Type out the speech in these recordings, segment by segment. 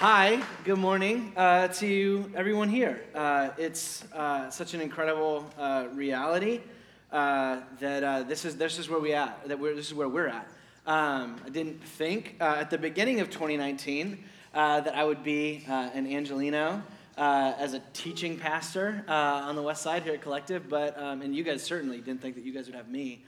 Hi, good morning uh, to everyone here. Uh, it's uh, such an incredible uh, reality uh, that uh, this is this is where we at. That we're, this is where we're at. Um, I didn't think at the beginning of 2019 that I would be an Angeleno as a teaching pastor on the West Side here at Collective, but um, and you guys certainly didn't think that you guys would have me,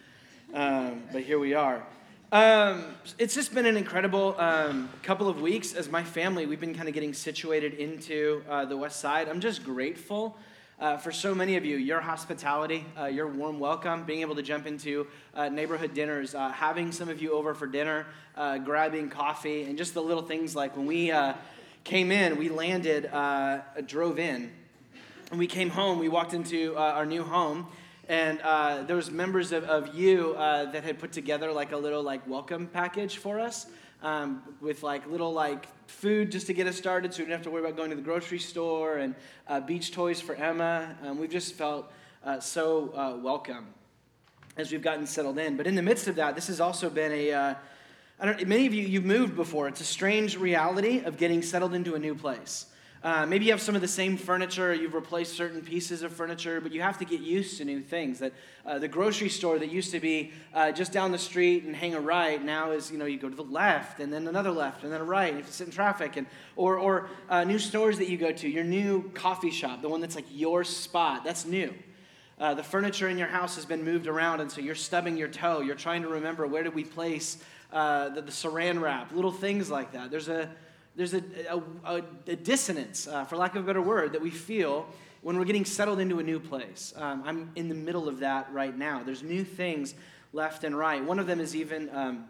um, but here we are. Um, it's just been an incredible um, couple of weeks. As my family, we've been kind of getting situated into uh, the West Side. I'm just grateful uh, for so many of you, your hospitality, uh, your warm welcome, being able to jump into uh, neighborhood dinners, uh, having some of you over for dinner, uh, grabbing coffee, and just the little things like when we came in, we landed, drove in, and we came home, we walked into our new home and uh, there was members of, of you uh, that had put together like a little like welcome package for us um, with like little like food just to get us started so we didn't have to worry about going to the grocery store and uh, beach toys for emma. Um, we've just felt uh, so uh, welcome as we've gotten settled in. But in the midst of that this has also been a uh, I don't, many of you you've moved before. It's a strange reality of getting settled into a new place uh, maybe you have some of the same furniture, you've replaced certain pieces of furniture, but you have to get used to new things. That uh, the grocery store that used to be uh, just down the street and hang a right now is, you know, you go to the left and then another left and then a right, and you sit in traffic. And, or or uh, new stores that you go to, your new coffee shop, the one that's like your spot, that's new. Uh, the furniture in your house has been moved around, and so you're stubbing your toe. You're trying to remember where did we place uh, the, the saran wrap, little things like that. There's a there's a, a, a dissonance, uh, for lack of a better word, that we feel when we're getting settled into a new place. Um, I'm in the middle of that right now. There's new things left and right. One of them is even um,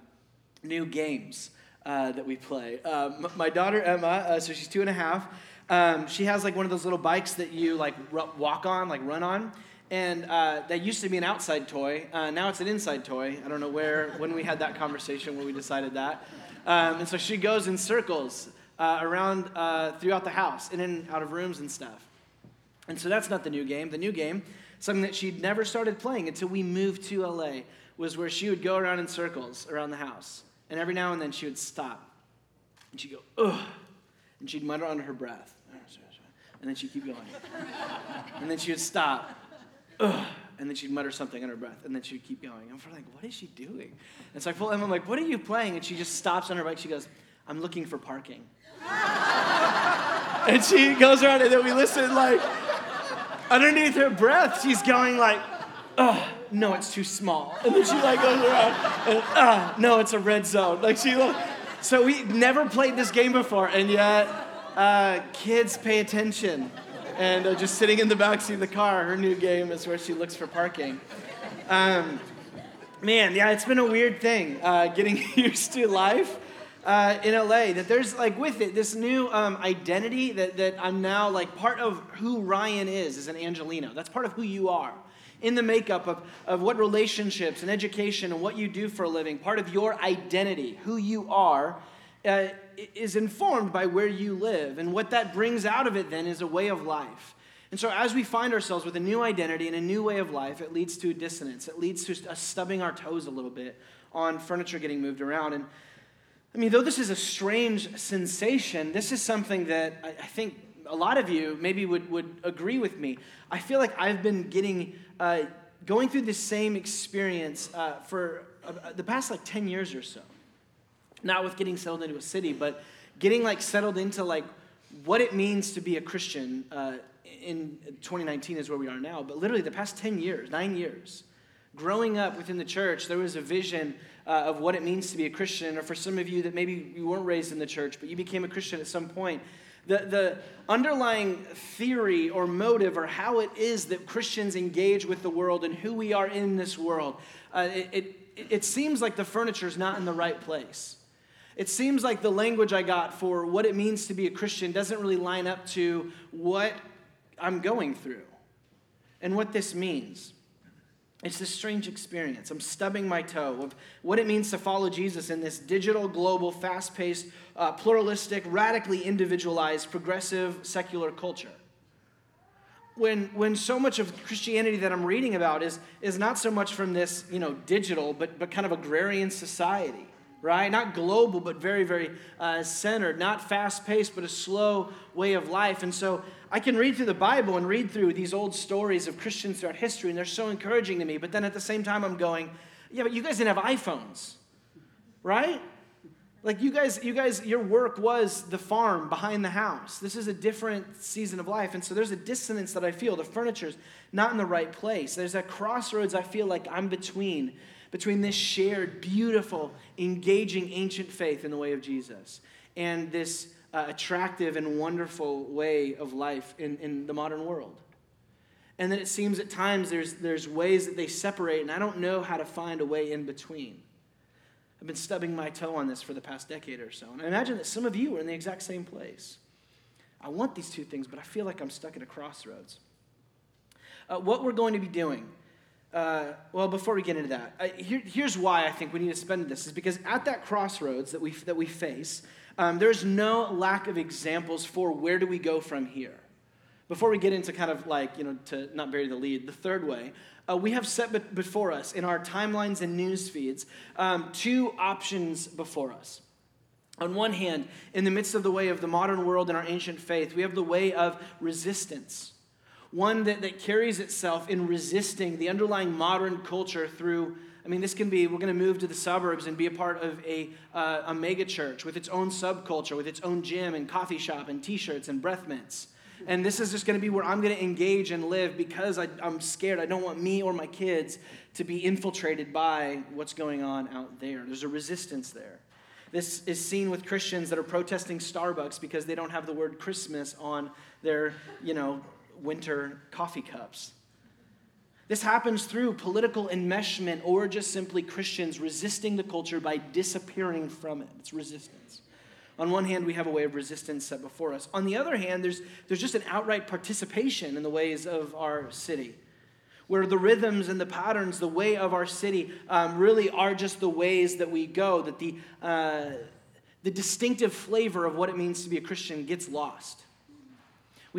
new games uh, that we play. Uh, my daughter Emma, uh, so she's two and a half. Um, she has like one of those little bikes that you like r- walk on, like run on. And uh, that used to be an outside toy. Uh, now it's an inside toy. I don't know where, when we had that conversation, where we decided that. Um, and so she goes in circles uh, around uh, throughout the house, in and out of rooms and stuff. And so that's not the new game. The new game, something that she'd never started playing until we moved to LA, was where she would go around in circles around the house. And every now and then she would stop. And she'd go, ugh. And she'd mutter under her breath. And then she'd keep going. and then she would stop. Ugh. And then she'd mutter something under her breath. And then she'd keep going. And I'm like, what is she doing? And so I pull Emma, I'm like, what are you playing? And she just stops on her bike. She goes, I'm looking for parking. and she goes around and then we listen like underneath her breath, she's going like, oh, no, it's too small. And then she like goes around and, no, it's a red zone. Like she, like, so we never played this game before, and yet uh, kids pay attention. And uh, just sitting in the backseat of the car, her new game is where she looks for parking. Um, man, yeah, it's been a weird thing uh, getting used to life uh, in LA that there's like with it this new um, identity that, that I'm now like part of who Ryan is as an Angeleno. That's part of who you are. In the makeup of, of what relationships and education and what you do for a living, part of your identity, who you are, uh, is informed by where you live. And what that brings out of it then is a way of life. And so, as we find ourselves with a new identity and a new way of life, it leads to dissonance. It leads to us stubbing our toes a little bit on furniture getting moved around. And I mean, though this is a strange sensation, this is something that I, I think a lot of you maybe would, would agree with me. I feel like I've been getting, uh, going through this same experience uh, for uh, the past like 10 years or so. Not with getting settled into a city, but getting like settled into like what it means to be a Christian uh, in 2019 is where we are now, but literally the past 10 years, nine years. Growing up within the church, there was a vision uh, of what it means to be a Christian, or for some of you that maybe you weren't raised in the church, but you became a Christian at some point. The, the underlying theory or motive or how it is that Christians engage with the world and who we are in this world, uh, it, it, it seems like the furniture is not in the right place. It seems like the language I got for what it means to be a Christian doesn't really line up to what I'm going through and what this means. It's this strange experience. I'm stubbing my toe of what it means to follow Jesus in this digital, global, fast paced, uh, pluralistic, radically individualized, progressive, secular culture. When, when so much of Christianity that I'm reading about is, is not so much from this you know, digital, but, but kind of agrarian society. Right? Not global, but very, very uh, centered. Not fast paced, but a slow way of life. And so I can read through the Bible and read through these old stories of Christians throughout history, and they're so encouraging to me. But then at the same time, I'm going, yeah, but you guys didn't have iPhones, right? Like you guys, you guys, your work was the farm behind the house. This is a different season of life. And so there's a dissonance that I feel. The furniture's not in the right place. There's a crossroads I feel like I'm between, between this shared, beautiful, engaging ancient faith in the way of Jesus and this uh, attractive and wonderful way of life in, in the modern world. And then it seems at times there's, there's ways that they separate, and I don't know how to find a way in between. I've been stubbing my toe on this for the past decade or so. And I imagine that some of you are in the exact same place. I want these two things, but I feel like I'm stuck at a crossroads. Uh, what we're going to be doing, uh, well, before we get into that, uh, here, here's why I think we need to spend this is because at that crossroads that we, that we face, um, there's no lack of examples for where do we go from here. Before we get into kind of like, you know, to not bury the lead, the third way, uh, we have set before us in our timelines and news feeds um, two options before us. On one hand, in the midst of the way of the modern world and our ancient faith, we have the way of resistance. One that, that carries itself in resisting the underlying modern culture through, I mean, this can be, we're going to move to the suburbs and be a part of a, uh, a mega church with its own subculture, with its own gym and coffee shop and t shirts and breath mints. And this is just going to be where I'm going to engage and live because I, I'm scared. I don't want me or my kids to be infiltrated by what's going on out there. There's a resistance there. This is seen with Christians that are protesting Starbucks because they don't have the word Christmas on their, you know, winter coffee cups. This happens through political enmeshment or just simply Christians resisting the culture by disappearing from it. It's resistance. On one hand, we have a way of resistance set before us. On the other hand, there's, there's just an outright participation in the ways of our city, where the rhythms and the patterns, the way of our city, um, really are just the ways that we go, that the, uh, the distinctive flavor of what it means to be a Christian gets lost.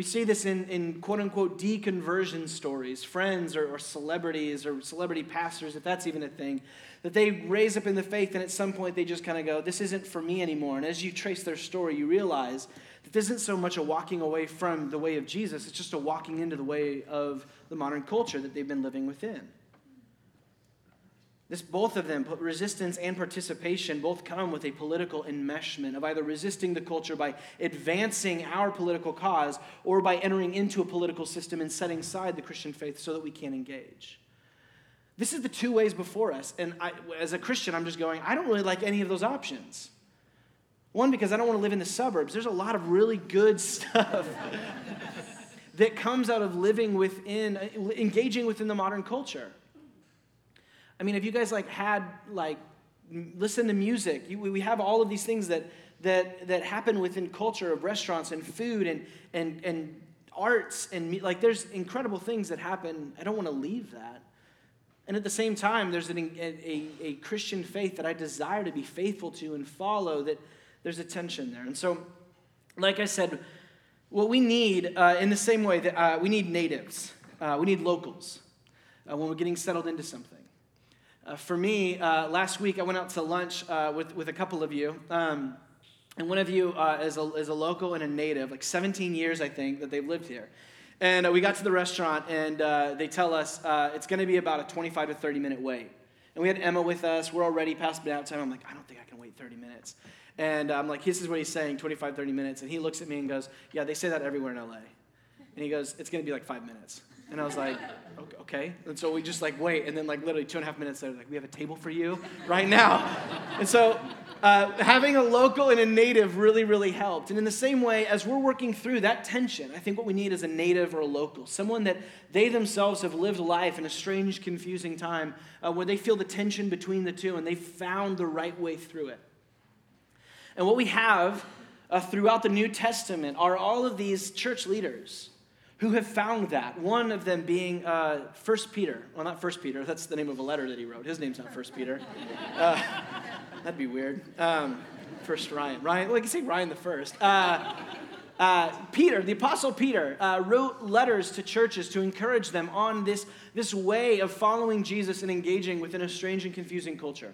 We see this in, in quote unquote deconversion stories, friends or, or celebrities or celebrity pastors, if that's even a thing, that they raise up in the faith and at some point they just kind of go, This isn't for me anymore. And as you trace their story, you realize that this isn't so much a walking away from the way of Jesus, it's just a walking into the way of the modern culture that they've been living within. This, both of them, resistance and participation, both come with a political enmeshment of either resisting the culture by advancing our political cause or by entering into a political system and setting aside the Christian faith so that we can engage. This is the two ways before us. And I, as a Christian, I'm just going, I don't really like any of those options. One, because I don't want to live in the suburbs. There's a lot of really good stuff that comes out of living within, engaging within the modern culture. I mean, if you guys like had like listen to music, you, we have all of these things that that that happen within culture of restaurants and food and and and arts and like there's incredible things that happen. I don't want to leave that. And at the same time, there's an, a, a, Christian faith that I desire to be faithful to and follow, that there's a tension there. And so, like I said, what we need, uh, in the same way that uh, we need natives, uh, we need locals uh, when we're getting settled into something. Uh, for me, uh, last week I went out to lunch uh, with, with a couple of you. Um, and one of you uh, is, a, is a local and a native, like 17 years, I think, that they've lived here. And uh, we got to the restaurant, and uh, they tell us it's going to be about a 25 to 30 minute wait. And we had Emma with us. We're already past out time. I'm like, I don't think I can wait 30 minutes. And I'm like, this is what he's saying 25, 30 minutes. And he looks at me and goes, Yeah, they say that everywhere in LA. And he goes, It's going to be like five minutes. And I was like, okay. And so we just like wait, and then like literally two and a half minutes later, like we have a table for you right now. and so uh, having a local and a native really, really helped. And in the same way, as we're working through that tension, I think what we need is a native or a local, someone that they themselves have lived life in a strange, confusing time uh, where they feel the tension between the two and they found the right way through it. And what we have uh, throughout the New Testament are all of these church leaders who have found that. One of them being uh, First Peter. Well, not First Peter. That's the name of a letter that he wrote. His name's not First Peter. Uh, that'd be weird. Um, first Ryan. Ryan. Like you say, Ryan the first. Uh, uh, Peter, the Apostle Peter, uh, wrote letters to churches to encourage them on this, this way of following Jesus and engaging within a strange and confusing culture.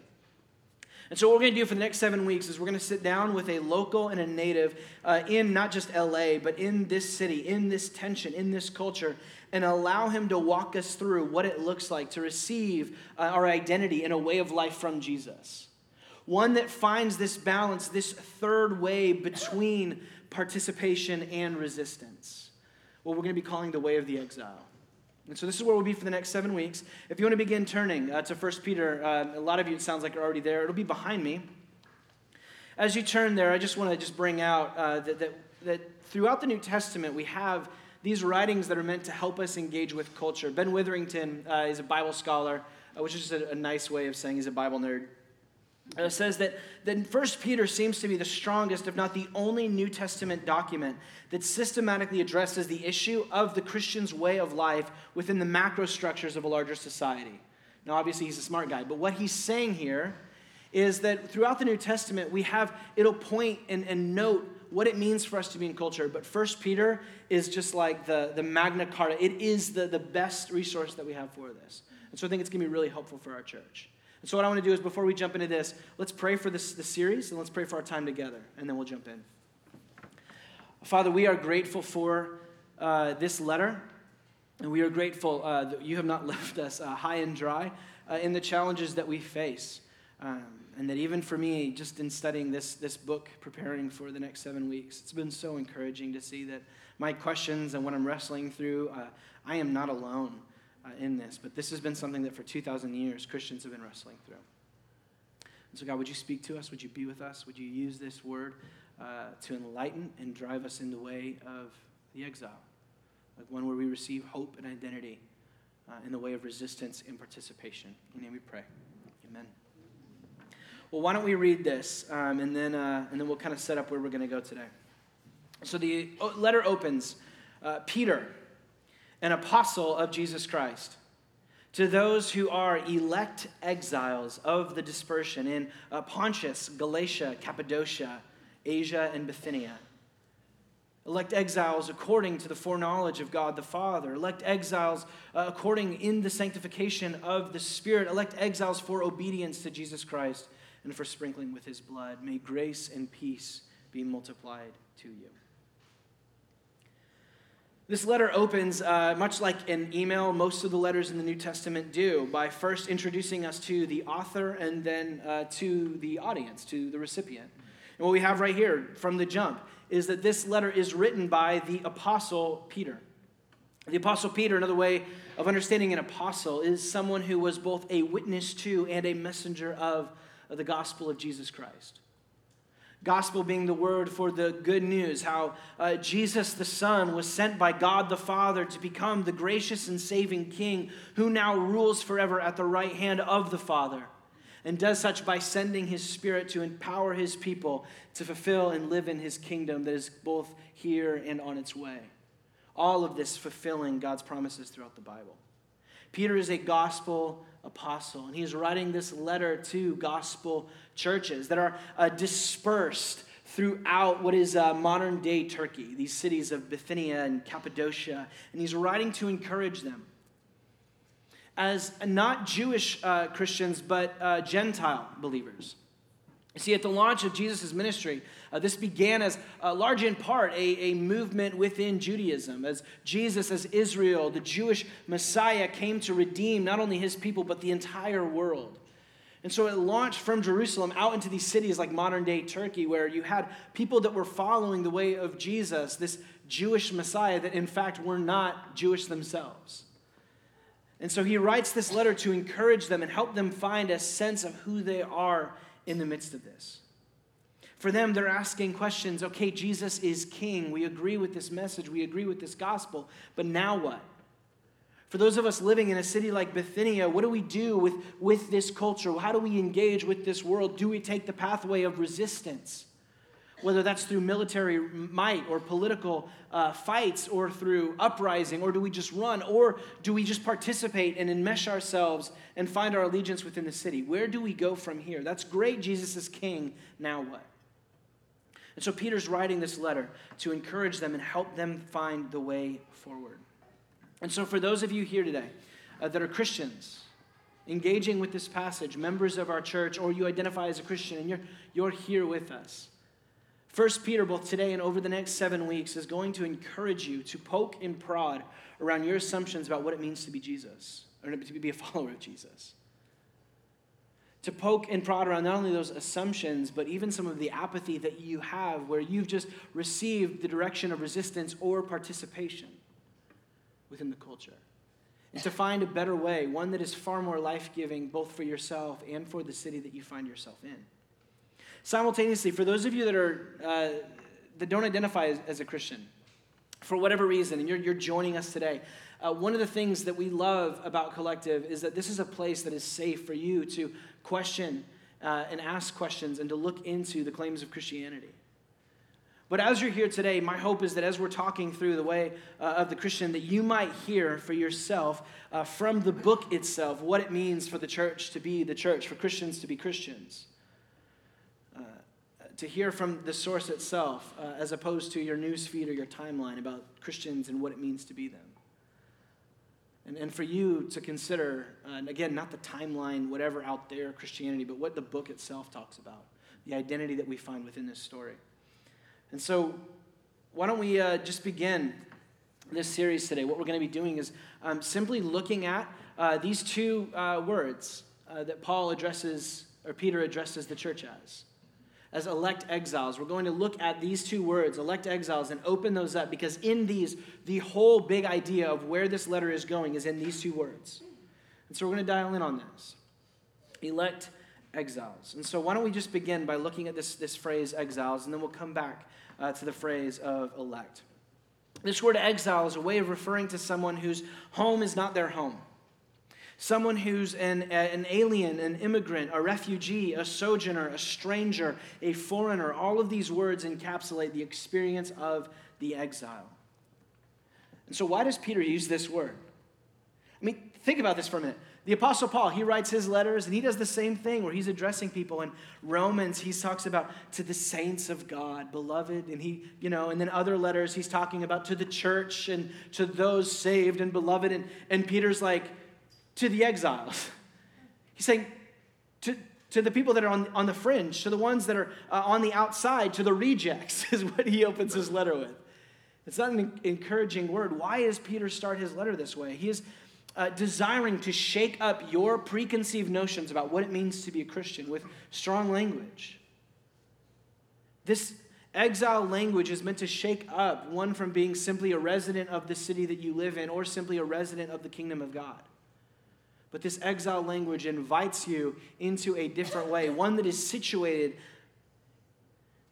And so, what we're going to do for the next seven weeks is we're going to sit down with a local and a native uh, in not just LA, but in this city, in this tension, in this culture, and allow him to walk us through what it looks like to receive uh, our identity and a way of life from Jesus. One that finds this balance, this third way between participation and resistance. What we're going to be calling the way of the exile. And so this is where we'll be for the next seven weeks. If you want to begin turning uh, to 1 Peter, uh, a lot of you, it sounds like, are already there. It'll be behind me. As you turn there, I just want to just bring out uh, that, that, that throughout the New Testament, we have these writings that are meant to help us engage with culture. Ben Witherington uh, is a Bible scholar, uh, which is just a, a nice way of saying he's a Bible nerd. It says that, that 1 Peter seems to be the strongest, if not the only New Testament document that systematically addresses the issue of the Christian's way of life within the macro structures of a larger society. Now, obviously, he's a smart guy, but what he's saying here is that throughout the New Testament, we have, it'll point and, and note what it means for us to be in culture. But First Peter is just like the, the Magna Carta, it is the, the best resource that we have for this. And so I think it's going to be really helpful for our church. And so, what I want to do is before we jump into this, let's pray for this, this series and let's pray for our time together, and then we'll jump in. Father, we are grateful for uh, this letter, and we are grateful uh, that you have not left us uh, high and dry uh, in the challenges that we face. Um, and that even for me, just in studying this, this book, preparing for the next seven weeks, it's been so encouraging to see that my questions and what I'm wrestling through, uh, I am not alone uh, in this, but this has been something that for 2,000 years Christians have been wrestling through. And so, God, would you speak to us? Would you be with us? Would you use this word uh, to enlighten and drive us in the way of the exile? Like one where we receive hope and identity uh, in the way of resistance and participation. In name we pray. Amen. Well, why don't we read this, um, and, then, uh, and then we'll kind of set up where we're going to go today. So the letter opens uh, Peter an apostle of Jesus Christ. To those who are elect exiles of the dispersion in uh, Pontus, Galatia, Cappadocia, Asia, and Bithynia. Elect exiles according to the foreknowledge of God the Father. Elect exiles uh, according in the sanctification of the Spirit. Elect exiles for obedience to Jesus Christ and for sprinkling with his blood. May grace and peace be multiplied to you. This letter opens, uh, much like an email, most of the letters in the New Testament do, by first introducing us to the author and then uh, to the audience, to the recipient. And what we have right here from the jump is that this letter is written by the Apostle Peter. The Apostle Peter, another way of understanding an apostle, is someone who was both a witness to and a messenger of the gospel of Jesus Christ. Gospel being the word for the good news, how uh, Jesus the Son was sent by God the Father to become the gracious and saving King who now rules forever at the right hand of the Father and does such by sending his Spirit to empower his people to fulfill and live in his kingdom that is both here and on its way. All of this fulfilling God's promises throughout the Bible. Peter is a gospel apostle, and he's writing this letter to gospel churches that are uh, dispersed throughout what is uh, modern day Turkey, these cities of Bithynia and Cappadocia, and he's writing to encourage them. As not Jewish uh, Christians, but uh, Gentile believers. You see, at the launch of Jesus' ministry, uh, this began as uh, large in part a, a movement within Judaism, as Jesus, as Israel, the Jewish Messiah, came to redeem not only his people, but the entire world. And so it launched from Jerusalem out into these cities like modern day Turkey, where you had people that were following the way of Jesus, this Jewish Messiah, that in fact were not Jewish themselves. And so he writes this letter to encourage them and help them find a sense of who they are in the midst of this. For them, they're asking questions okay, Jesus is king. We agree with this message, we agree with this gospel, but now what? For those of us living in a city like Bithynia, what do we do with, with this culture? How do we engage with this world? Do we take the pathway of resistance? Whether that's through military might or political uh, fights or through uprising, or do we just run? Or do we just participate and enmesh ourselves and find our allegiance within the city? Where do we go from here? That's great, Jesus is king. Now what? And so Peter's writing this letter to encourage them and help them find the way forward. And so, for those of you here today uh, that are Christians, engaging with this passage, members of our church, or you identify as a Christian and you're, you're here with us. First Peter, both today and over the next seven weeks, is going to encourage you to poke and prod around your assumptions about what it means to be Jesus, or to be a follower of Jesus. To poke and prod around not only those assumptions, but even some of the apathy that you have where you've just received the direction of resistance or participation within the culture and to find a better way, one that is far more life giving, both for yourself and for the city that you find yourself in. Simultaneously, for those of you that, are, uh, that don't identify as, as, a Christian, for whatever reason, and you're, you're joining us today, uh, one of the things that we love about Collective is that this is a place that is safe for you to question uh, and ask questions and to look into the claims of Christianity. But as you're here today, my hope is that as we're talking through the way uh, of the Christian, that you might hear for yourself uh, from the book itself what it means for the church to be the church, for Christians to be Christians. Uh, to hear from the source itself, uh, as opposed to your newsfeed or your timeline about Christians and what it means to be them. And, and for you to consider, uh, and again, not the timeline, whatever out there, Christianity, but what the book itself talks about, the identity that we find within this story. And so, why don't we uh, just begin this series today? What we're going to be doing is um, simply looking at uh, these two uh, words uh, that Paul addresses, or Peter addresses the church as, as elect exiles. We're going to look at these two words, elect exiles, and open those up because in these, the whole big idea of where this letter is going is in these two words. And so, we're going to dial in on this. Elect exiles. And so, why don't we just begin by looking at this, this phrase, exiles, and then we'll come back uh, to the phrase of elect. This word exile is a way of referring to someone whose home is not their home. Someone who's an, an alien, an immigrant, a refugee, a sojourner, a stranger, a foreigner. All of these words encapsulate the experience of the exile. And so, why does Peter use this word? I mean, think about this for a minute. The Apostle Paul, he writes his letters and he does the same thing where he's addressing people. In Romans, he talks about to the saints of God, beloved. And he, you know, and then other letters, he's talking about to the church and to those saved and beloved. And, and Peter's like, to the exiles. He's saying, to, to the people that are on, on the fringe, to the ones that are uh, on the outside, to the rejects, is what he opens his letter with. It's not an encouraging word. Why does Peter start his letter this way? He is uh, desiring to shake up your preconceived notions about what it means to be a Christian with strong language. This exile language is meant to shake up one from being simply a resident of the city that you live in or simply a resident of the kingdom of God. But this exile language invites you into a different way, one that is situated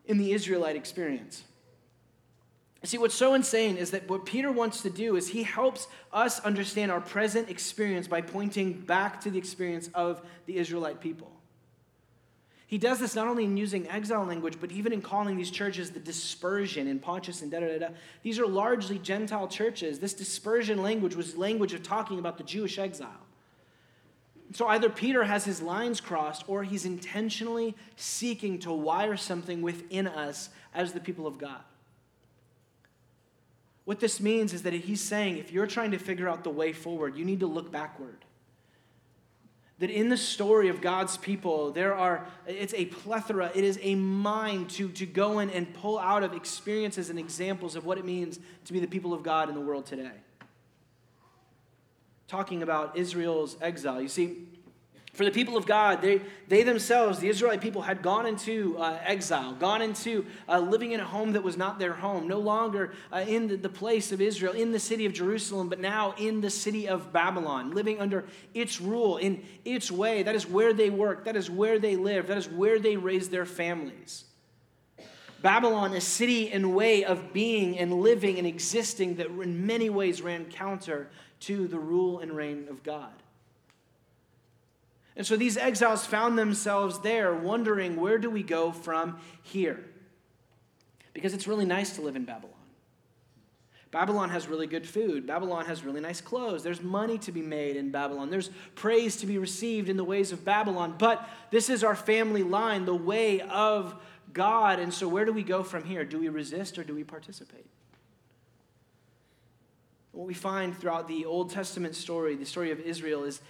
in the Israelite experience. See, what's so insane is that what Peter wants to do is he helps us understand our present experience by pointing back to the experience of the Israelite people. He does this not only in using exile language, but even in calling these churches the dispersion in Pontus and da da da. These are largely Gentile churches. This dispersion language was language of talking about the Jewish exile. So either Peter has his lines crossed or he's intentionally seeking to wire something within us as the people of God. What this means is that he's saying if you're trying to figure out the way forward, you need to look backward. That in the story of God's people, there are, it's a plethora, it is a mind to, to go in and pull out of experiences and examples of what it means to be the people of God in the world today. Talking about Israel's exile. You see, for the people of God, they, they themselves, the Israelite people, had gone into uh, exile, gone into uh, living in a home that was not their home, no longer uh, in the, the place of Israel, in the city of Jerusalem, but now in the city of Babylon, living under its rule, in its way. That is where they work, that is where they live, that is where they raise their families. Babylon, a city and way of being and living and existing that in many ways ran counter to the rule and reign of God. And so these exiles found themselves there wondering, where do we go from here? Because it's really nice to live in Babylon. Babylon has really good food. Babylon has really nice clothes. There's money to be made in Babylon. There's praise to be received in the ways of Babylon. But this is our family line, the way of God. And so, where do we go from here? Do we resist or do we participate? What we find throughout the Old Testament story, the story of Israel, is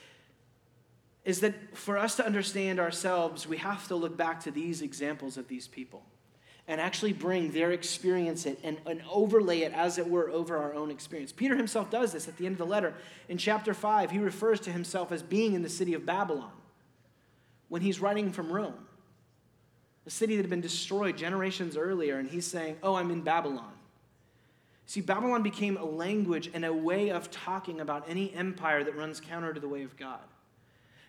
is that for us to understand ourselves, we have to look back to these examples of these people and actually bring their experience it and, and overlay it, as it were, over our own experience. Peter himself does this at the end of the letter. In chapter 5, he refers to himself as being in the city of Babylon when he's writing from Rome, a city that had been destroyed generations earlier, and he's saying, Oh, I'm in Babylon. See, Babylon became a language and a way of talking about any empire that runs counter to the way of God.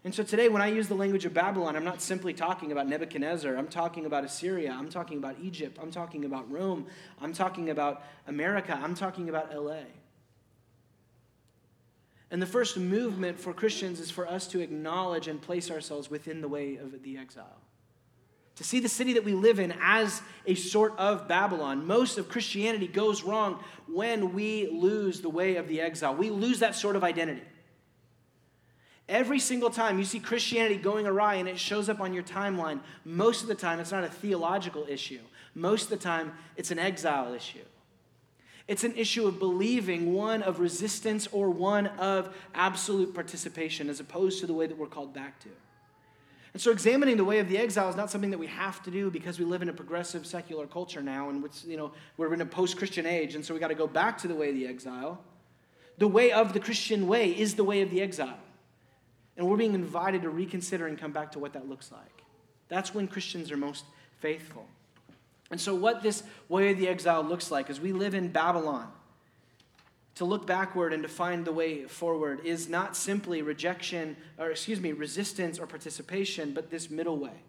And so today, when I use the language of Babylon, I'm not simply talking about Nebuchadnezzar. I'm talking about Assyria. I'm talking about Egypt. I'm talking about Rome. I'm talking about America. I'm talking about LA. And the first movement for Christians is for us to acknowledge and place ourselves within the way of the exile. To see the city that we live in as a sort of Babylon. Most of Christianity goes wrong when we lose the way of the exile. We lose that sort of identity. Every single time you see Christianity going awry and it shows up on your timeline, most of the time it's not a theological issue. Most of the time it's an exile issue. It's an issue of believing, one of resistance or one of absolute participation, as opposed to the way that we're called back to. And so, examining the way of the exile is not something that we have to do because we live in a progressive secular culture now, and you know we're in a post-Christian age, and so we got to go back to the way of the exile. The way of the Christian way is the way of the exile. And we're being invited to reconsider and come back to what that looks like. That's when Christians are most faithful. And so, what this way of the exile looks like is we live in Babylon. To look backward and to find the way forward is not simply rejection, or excuse me, resistance or participation, but this middle way.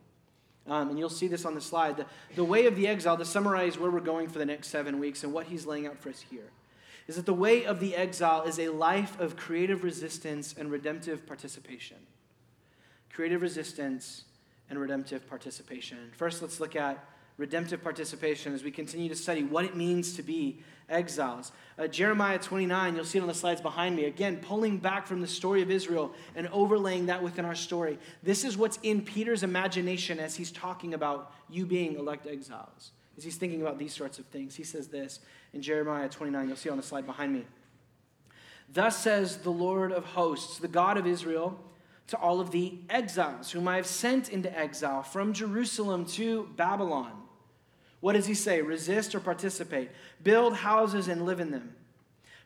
Um, and you'll see this on the slide. The, the way of the exile, to summarize where we're going for the next seven weeks and what he's laying out for us here is that the way of the exile is a life of creative resistance and redemptive participation. Creative resistance and redemptive participation. First, let's look at redemptive participation as we continue to study what it means to be exiles. Uh, Jeremiah 29, you'll see it on the slides behind me. Again, pulling back from the story of Israel and overlaying that within our story. This is what's in Peter's imagination as he's talking about you being elect exiles as he's thinking about these sorts of things. He says this in Jeremiah 29. You'll see on the slide behind me. Thus says the Lord of hosts, the God of Israel, to all of the exiles whom I have sent into exile from Jerusalem to Babylon. What does he say? Resist or participate. Build houses and live in them.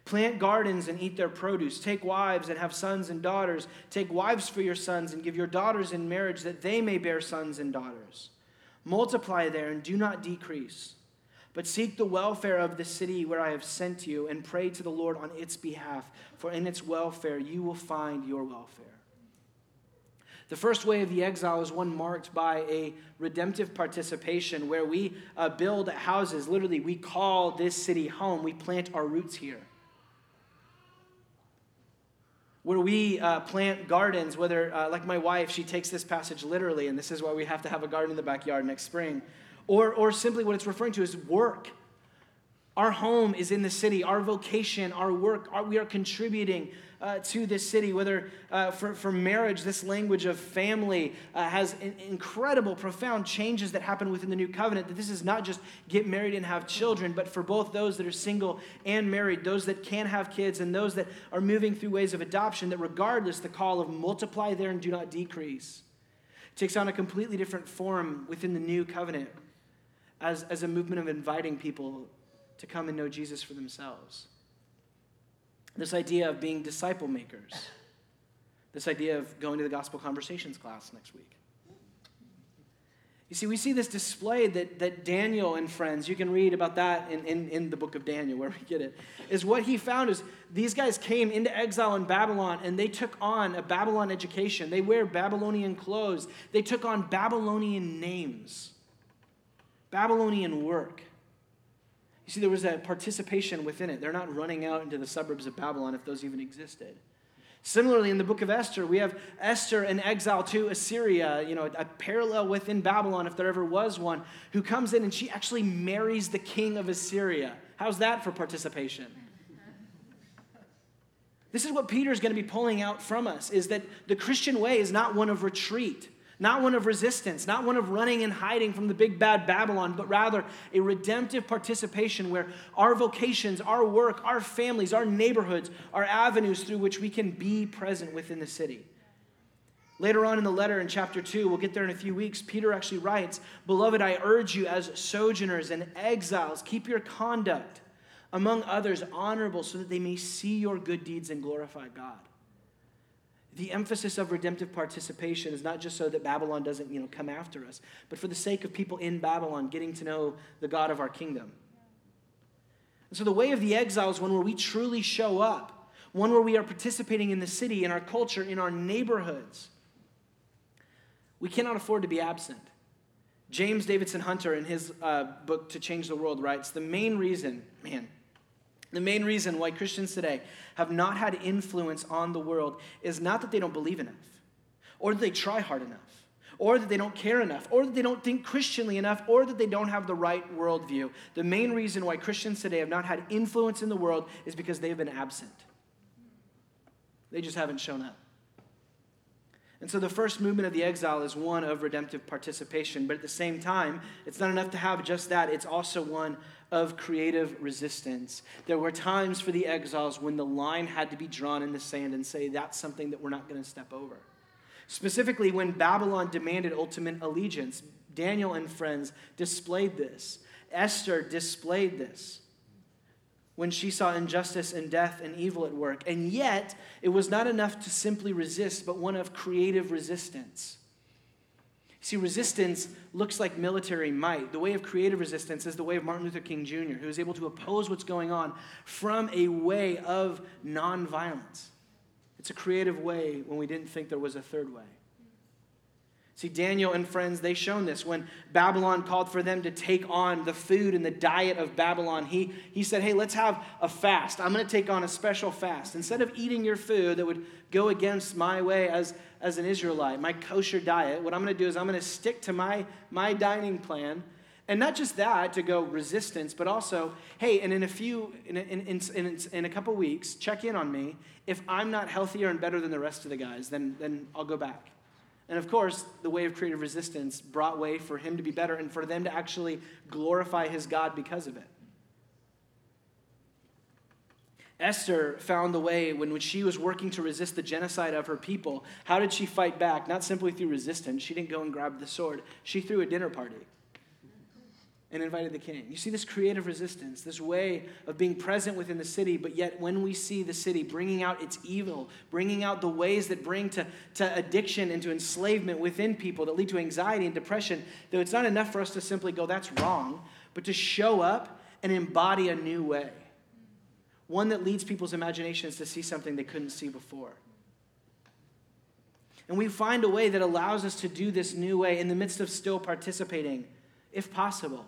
Plant gardens and eat their produce. Take wives and have sons and daughters. Take wives for your sons and give your daughters in marriage that they may bear sons and daughters. Multiply there and do not decrease. But seek the welfare of the city where I have sent you and pray to the Lord on its behalf, for in its welfare you will find your welfare. The first way of the exile is one marked by a redemptive participation where we uh, build houses. Literally, we call this city home, we plant our roots here where we uh, plant gardens, whether, uh, like my wife, she takes this passage literally, and this is why we have to have a garden in the backyard next spring, or, or simply what it's referring to is work. Our home is in the city, our vocation, our work, our, we are contributing uh, to this city, whether uh, for, for marriage, this language of family uh, has in, incredible, profound changes that happen within the new covenant. That this is not just get married and have children, but for both those that are single and married, those that can have kids, and those that are moving through ways of adoption, that regardless, the call of multiply there and do not decrease takes on a completely different form within the new covenant as, as a movement of inviting people to come and know Jesus for themselves. This idea of being disciple makers. This idea of going to the gospel conversations class next week. You see, we see this displayed that, that Daniel and friends, you can read about that in, in, in the book of Daniel, where we get it, is what he found is these guys came into exile in Babylon and they took on a Babylon education. They wear Babylonian clothes, they took on Babylonian names, Babylonian work. You see, there was a participation within it. They're not running out into the suburbs of Babylon if those even existed. Similarly, in the book of Esther, we have Esther in exile to Assyria, you know, a parallel within Babylon, if there ever was one, who comes in and she actually marries the king of Assyria. How's that for participation? This is what Peter's going to be pulling out from us is that the Christian way is not one of retreat not one of resistance, not one of running and hiding from the big bad Babylon, but rather a redemptive participation where our vocations, our work, our families, our neighborhoods are avenues through which we can be present within the city. Later on in the letter in chapter 2, we'll get there in a few weeks, Peter actually writes Beloved, I urge you as sojourners and exiles, keep your conduct among others honorable so that they may see your good deeds and glorify God. The emphasis of redemptive participation is not just so that Babylon doesn't you know, come after us, but for the sake of people in Babylon getting to know the God of our kingdom. And so the way of the exile is one where we truly show up, one where we are participating in the city, in our culture, in our neighborhoods. We cannot afford to be absent. James Davidson Hunter, in his uh, book To Change the World, writes The main reason, man, the main reason why Christians today have not had influence on the world is not that they don't believe enough, or that they try hard enough, or that they don't care enough, or that they don't think Christianly enough, or that they don't have the right worldview. The main reason why Christians today have not had influence in the world is because they've been absent. They just haven't shown up. And so the first movement of the exile is one of redemptive participation, but at the same time, it's not enough to have just that, it's also one of creative resistance. There were times for the exiles when the line had to be drawn in the sand and say, that's something that we're not going to step over. Specifically, when Babylon demanded ultimate allegiance, Daniel and friends displayed this. Esther displayed this when she saw injustice and death and evil at work. And yet, it was not enough to simply resist, but one of creative resistance. See, resistance looks like military might. The way of creative resistance is the way of Martin Luther King Jr., who was able to oppose what's going on from a way of nonviolence. It's a creative way when we didn't think there was a third way. See, Daniel and friends, they shown this. When Babylon called for them to take on the food and the diet of Babylon, he, he said, Hey, let's have a fast. I'm going to take on a special fast. Instead of eating your food that would go against my way as, as an Israelite, my kosher diet, what I'm going to do is I'm going to stick to my, my dining plan. And not just that, to go resistance, but also, hey, and in a few, in in, in, in a couple weeks, check in on me. If I'm not healthier and better than the rest of the guys, then, then I'll go back. And of course, the way of creative resistance brought way for him to be better and for them to actually glorify his God because of it. Esther found the way when, when she was working to resist the genocide of her people. How did she fight back? Not simply through resistance. She didn't go and grab the sword, she threw a dinner party and invited the king. You see this creative resistance, this way of being present within the city, but yet when we see the city bringing out its evil, bringing out the ways that bring to, to addiction and to enslavement within people that lead to anxiety and depression, though it's not enough for us to simply go, that's wrong, but to show up and embody a new way. One that leads people's imaginations to see something they couldn't see before. And we find a way that allows us to do this new way in the midst of still participating, if possible.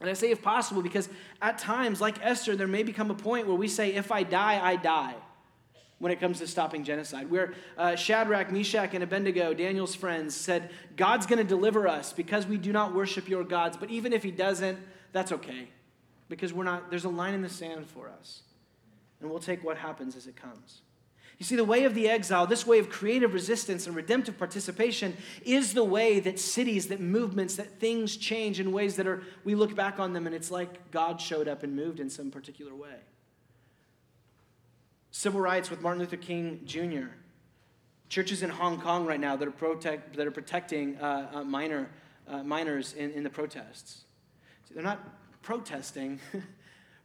And I say if possible because at times, like Esther, there may become a point where we say, if I die, I die when it comes to stopping genocide. Where uh, Shadrach, Meshach, and Abednego, Daniel's friends, said, God's going to deliver us because we do not worship your gods. But even if he doesn't, that's okay because we're not, there's a line in the sand for us. And we'll take what happens as it comes. You see, the way of the exile, this way of creative resistance and redemptive participation, is the way that cities, that movements, that things change in ways that are, we look back on them and it's like God showed up and moved in some particular way. Civil rights with Martin Luther King Jr., churches in Hong Kong right now that are, protect, that are protecting uh, uh, minor, uh, minors in, in the protests. See, they're not protesting.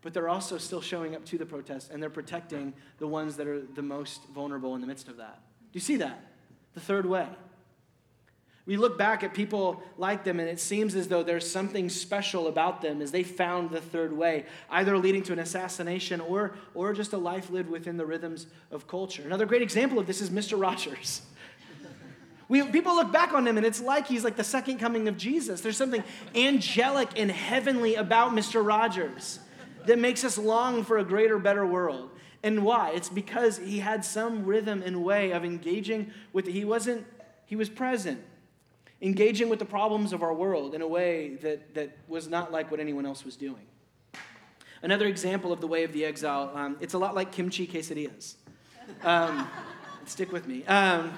but they're also still showing up to the protest and they're protecting the ones that are the most vulnerable in the midst of that. Do you see that? The third way. We look back at people like them, and it seems as though there's something special about them as they found the third way, either leading to an assassination or, or just a life lived within the rhythms of culture. Another great example of this is Mr. Rogers. We, people look back on him and it's like he's like the second coming of Jesus. There's something angelic and heavenly about Mr. Rogers that makes us long for a greater, better world. And why? It's because he had some rhythm and way of engaging with, he wasn't, he was present, engaging with the problems of our world in a way that, that was not like what anyone else was doing. Another example of the way of the exile, um, it's a lot like kimchi quesadillas. Um, stick with me. Um,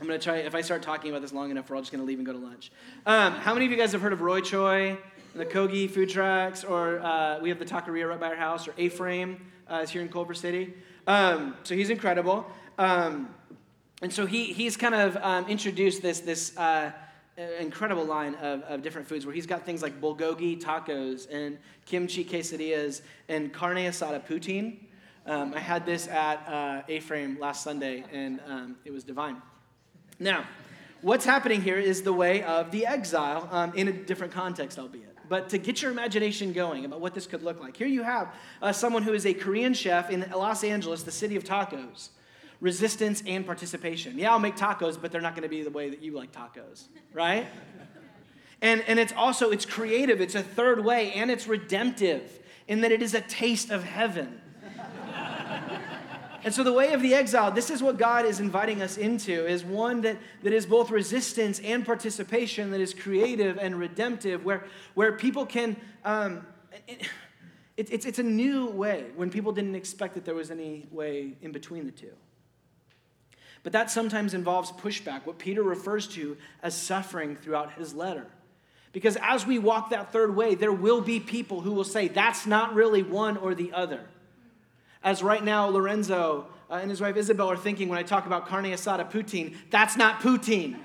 I'm going to try, if I start talking about this long enough, we're all just going to leave and go to lunch. Um, how many of you guys have heard of Roy Choi? The Kogi food trucks, or uh, we have the taqueria right by our house, or A-Frame uh, is here in Culver City. Um, so he's incredible. Um, And so he, he's kind of um, introduced this, this uh, incredible line of, of different foods where he's got things like bulgogi tacos and kimchi quesadillas and carne asada poutine. Um, I had this at uh, A-Frame last Sunday, and um, it was divine. Now, what's happening here is the way of the exile um, in a different context, albeit. But to get your imagination going about what this could look like, here you have uh, someone who is a Korean chef in Los Angeles, the city of tacos. Resistance and participation. Yeah, I'll make tacos, but they're not going to be the way that you like tacos, right? and, and it's also, it's creative, it's a third way, and it's redemptive in that it is a taste of heaven. And so, the way of the exile, this is what God is inviting us into, is one that, that is both resistance and participation, that is creative and redemptive, where, where people can. Um, it, it, it's, it's a new way when people didn't expect that there was any way in between the two. But that sometimes involves pushback, what Peter refers to as suffering throughout his letter. Because as we walk that third way, there will be people who will say, that's not really one or the other. As right now, Lorenzo uh, and his wife Isabel are thinking when I talk about carne asada poutine, that's not poutine.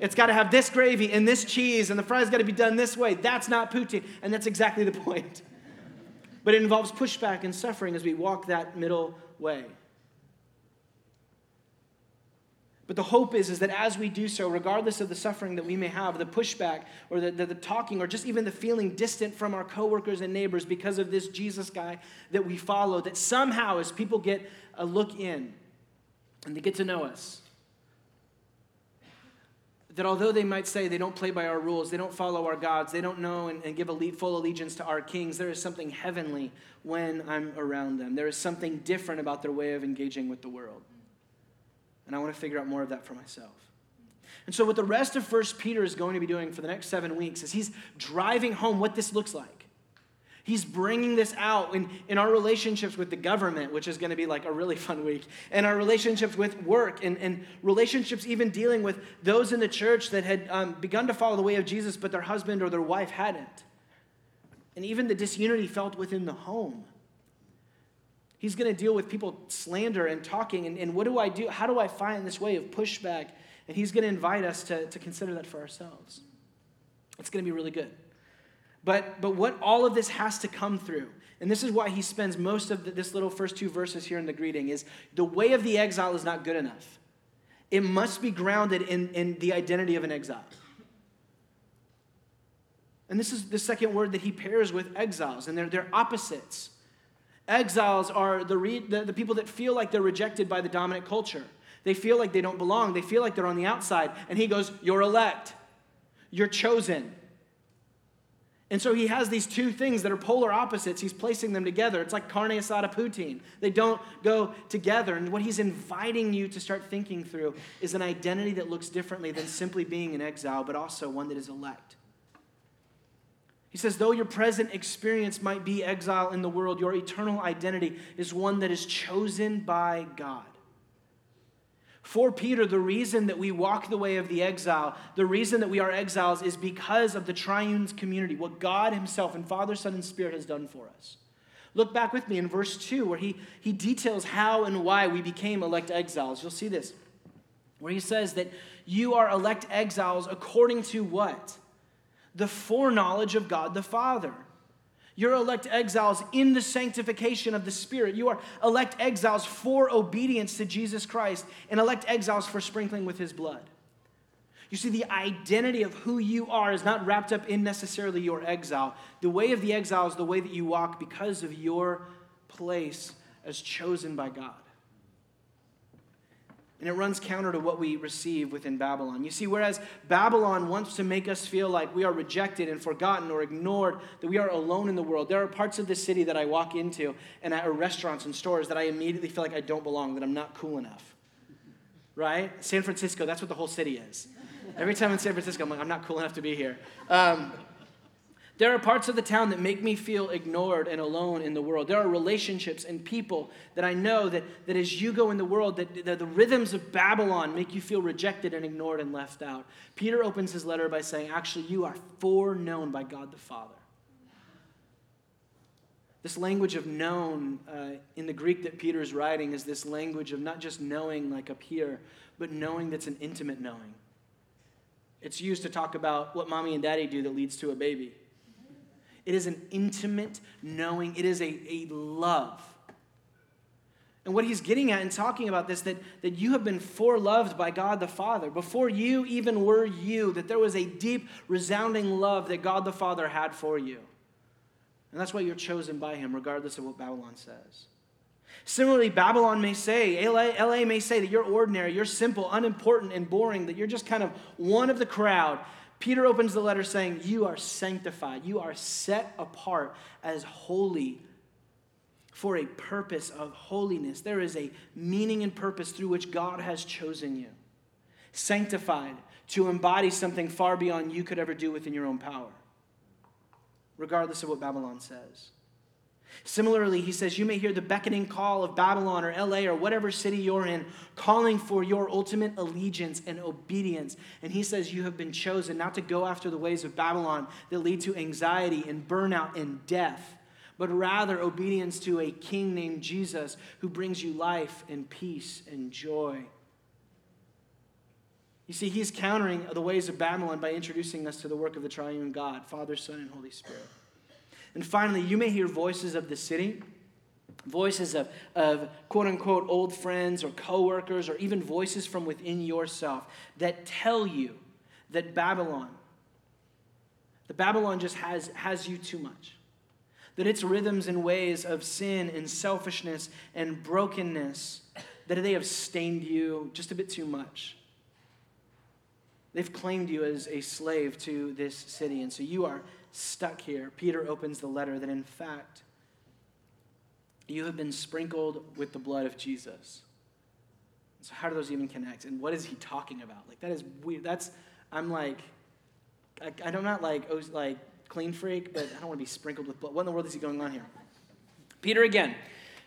It's got to have this gravy and this cheese, and the fries got to be done this way. That's not poutine. And that's exactly the point. But it involves pushback and suffering as we walk that middle way. But the hope is, is that as we do so, regardless of the suffering that we may have, the pushback or the, the, the, talking or just even the feeling distant from our coworkers and neighbors because of this Jesus guy that we follow, that somehow as people get a look in and they get to know us, that although they might say they don't play by our rules, they don't follow our gods, they don't know and, and give a full allegiance to our kings, there is something heavenly when I'm around them. There is something different about their way of engaging with the world. And I want to figure out more of that for myself. And so, what the rest of First Peter is going to be doing for the next seven weeks is he's driving home what this looks like. He's bringing this out in, in our relationships with the government, which is going to be like a really fun week, and our relationships with work, and, and relationships even dealing with those in the church that had um, begun to follow the way of Jesus, but their husband or their wife hadn't. And even the disunity felt within the home. He's going to deal with people slander and talking. And, and what do I do? How do I find this way of pushback? And he's going to invite us to, to consider that for ourselves. It's going to be really good. But, but what all of this has to come through, and this is why he spends most of the, this little first two verses here in the greeting, is the way of the exile is not good enough. It must be grounded in, in the identity of an exile. And this is the second word that he pairs with exiles, and they're, they're opposites. Exiles are the, re- the, the people that feel like they're rejected by the dominant culture. They feel like they don't belong. They feel like they're on the outside. And he goes, You're elect. You're chosen. And so he has these two things that are polar opposites. He's placing them together. It's like carne asada poutine. They don't go together. And what he's inviting you to start thinking through is an identity that looks differently than simply being an exile, but also one that is elect. He says, though your present experience might be exile in the world, your eternal identity is one that is chosen by God. For Peter, the reason that we walk the way of the exile, the reason that we are exiles is because of the triune community, what God Himself and Father, Son, and Spirit has done for us. Look back with me in verse 2, where he, he details how and why we became elect exiles. You'll see this, where he says that you are elect exiles according to what? The foreknowledge of God the Father. You're elect exiles in the sanctification of the Spirit. You are elect exiles for obedience to Jesus Christ and elect exiles for sprinkling with his blood. You see, the identity of who you are is not wrapped up in necessarily your exile. The way of the exile is the way that you walk because of your place as chosen by God. And it runs counter to what we receive within Babylon. You see, whereas Babylon wants to make us feel like we are rejected and forgotten or ignored, that we are alone in the world, there are parts of the city that I walk into and at restaurants and stores that I immediately feel like I don't belong, that I'm not cool enough. Right? San Francisco, that's what the whole city is. Every time in San Francisco, I'm like, I'm not cool enough to be here. Um, there are parts of the town that make me feel ignored and alone in the world. There are relationships and people that I know that, that as you go in the world, that, that the rhythms of Babylon make you feel rejected and ignored and left out. Peter opens his letter by saying, Actually, you are foreknown by God the Father. This language of known uh, in the Greek that Peter is writing is this language of not just knowing like up here, but knowing that's an intimate knowing. It's used to talk about what mommy and daddy do that leads to a baby. It is an intimate knowing, it is a, a love. And what he's getting at in talking about this, that, that you have been foreloved by God the Father. Before you even were you, that there was a deep, resounding love that God the Father had for you. And that's why you're chosen by him, regardless of what Babylon says. Similarly, Babylon may say, LA, LA may say that you're ordinary, you're simple, unimportant, and boring, that you're just kind of one of the crowd. Peter opens the letter saying, You are sanctified, you are set apart as holy for a purpose of holiness. There is a meaning and purpose through which God has chosen you. Sanctified to embody something far beyond you could ever do within your own power, regardless of what Babylon says. Similarly, he says, You may hear the beckoning call of Babylon or LA or whatever city you're in, calling for your ultimate allegiance and obedience. And he says, You have been chosen not to go after the ways of Babylon that lead to anxiety and burnout and death, but rather obedience to a king named Jesus who brings you life and peace and joy. You see, he's countering the ways of Babylon by introducing us to the work of the triune God, Father, Son, and Holy Spirit. And finally, you may hear voices of the city, voices of, of quote unquote old friends or coworkers, or even voices from within yourself that tell you that Babylon, that Babylon just has, has you too much. That its rhythms and ways of sin and selfishness and brokenness, that they have stained you just a bit too much. They've claimed you as a slave to this city, and so you are stuck here, Peter opens the letter that in fact, you have been sprinkled with the blood of Jesus. So, how do those even connect? And what is he talking about? Like, that is weird. That's, I'm like, I, I'm not like, oh, like clean freak, but I don't want to be sprinkled with blood. What in the world is he going on here? Peter, again,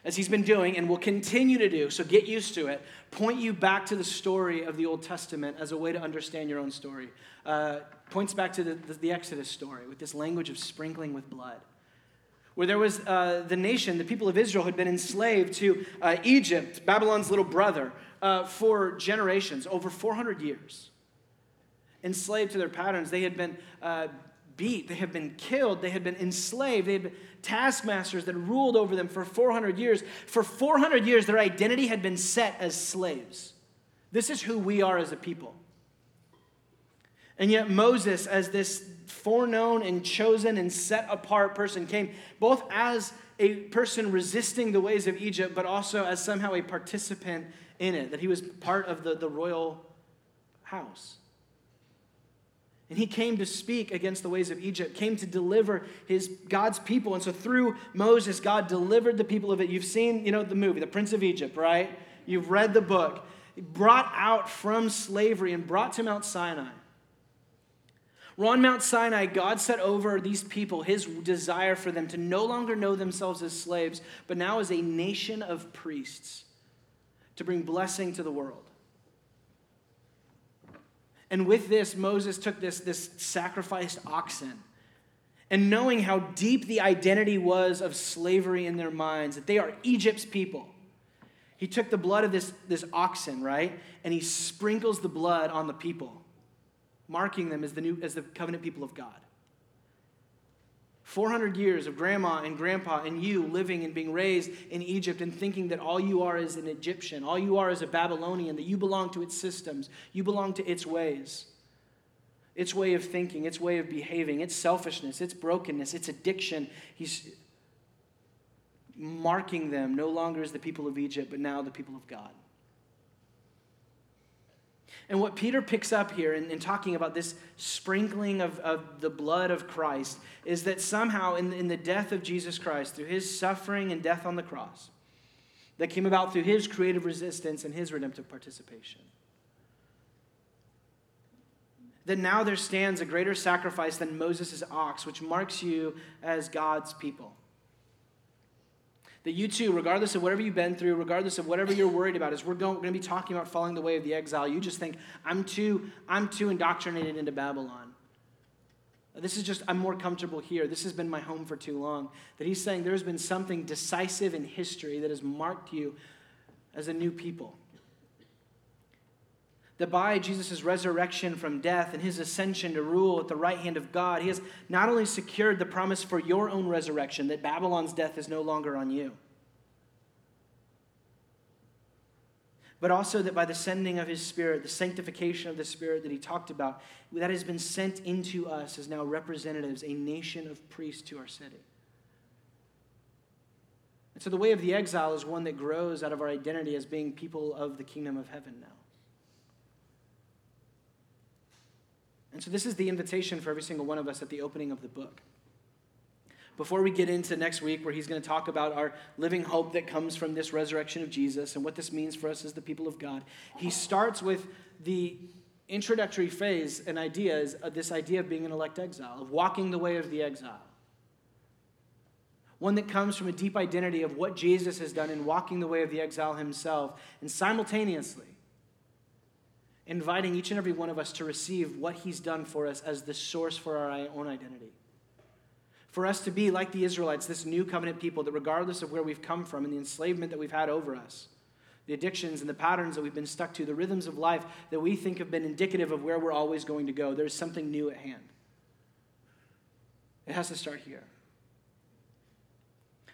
as he's been doing and will continue to do, so get used to it, point you back to the story of the Old Testament as a way to understand your own story. Uh, points back to the, the, the, Exodus story with this language of sprinkling with blood. Where there was uh, the nation, the people of Israel had been enslaved to uh, Egypt, Babylon's little brother, uh, for generations, over 400 years. Enslaved to their patterns, they had been uh, beat, they had been killed, they had been enslaved, they had been taskmasters that ruled over them for 400 years. For 400 years, their identity had been set as slaves. This is who we are as a people. And yet, Moses, as this foreknown and chosen and set apart person, came both as a person resisting the ways of Egypt, but also as somehow a participant in it, that he was part of the, the royal house. And he came to speak against the ways of Egypt, came to deliver his God's people. And so through Moses, God delivered the people of it. You've seen, you know, the movie, The Prince of Egypt, right? You've read the book. Brought out from slavery and brought to Mount Sinai. On Mount Sinai, God set over these people his desire for them to no longer know themselves as slaves, but now as a nation of priests to bring blessing to the world. And with this, Moses took this, this sacrificed oxen. And knowing how deep the identity was of slavery in their minds, that they are Egypt's people, he took the blood of this, this oxen, right? And he sprinkles the blood on the people marking them as the, new, as the covenant people of God. 400 years of grandma and grandpa and you living and being raised in Egypt and thinking that all you are is an Egyptian, all you are is a Babylonian, that you belong to its systems, you belong to its ways, its way of thinking, its way of behaving, its selfishness, its brokenness, its addiction. He's marking them no longer as the people of Egypt, but now the people of God. And what Peter picks up here in, in talking about this sprinkling of, of the blood of Christ is that somehow in, in the death of Jesus Christ, through his suffering and death on the cross, that came about through his creative resistance and his redemptive participation. That now there stands a greater sacrifice than Moses' ox, which marks you as God's people. That you too, regardless of whatever you've been through, regardless of whatever you're worried about, as we're going, we're going to be talking about following the way of the exile, you just think, I'm too, I'm too indoctrinated into Babylon. This is just, I'm more comfortable here. This has been my home for too long. That he's saying there's been something decisive in history that has marked you as a new people. That by Jesus' resurrection from death and his ascension to rule at the right hand of God, he has not only secured the promise for your own resurrection, that Babylon's death is no longer on you, but also that by the sending of his Spirit, the sanctification of the Spirit that he talked about, that has been sent into us as now representatives, a nation of priests to our city. And so the way of the exile is one that grows out of our identity as being people of the kingdom of heaven now. And so this is the invitation for every single one of us at the opening of the book. Before we get into next week, where he's going to talk about our living hope that comes from this resurrection of Jesus and what this means for us as the people of God, he starts with the introductory phase and ideas uh, this idea of being an elect exile, of walking the way of the exile. One that comes from a deep identity of what Jesus has done in walking the way of the exile himself, and simultaneously inviting each and every one of us to receive what he's done for us as the source for our own identity. For us to be like the Israelites, this new covenant people, that regardless of where we've come from and the enslavement that we've had over us, the addictions and the patterns that we've been stuck to, the rhythms of life that we think have been indicative of where we're always going to go, there's something new at hand. It has to start here.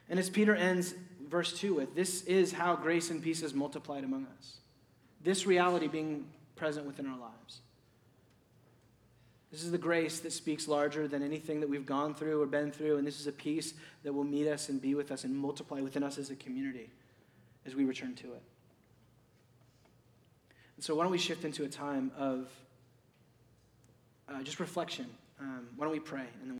And as Peter ends verse 2 with, this is how grace and peace is multiplied among us. This reality being present within our lives. This is the grace that speaks larger than anything that we've gone through or been through, and this is a peace that will meet us and be with us and multiply within us as a community as we return to it. And so, why don't we shift into a time of uh, just reflection? Um, why don't we pray and then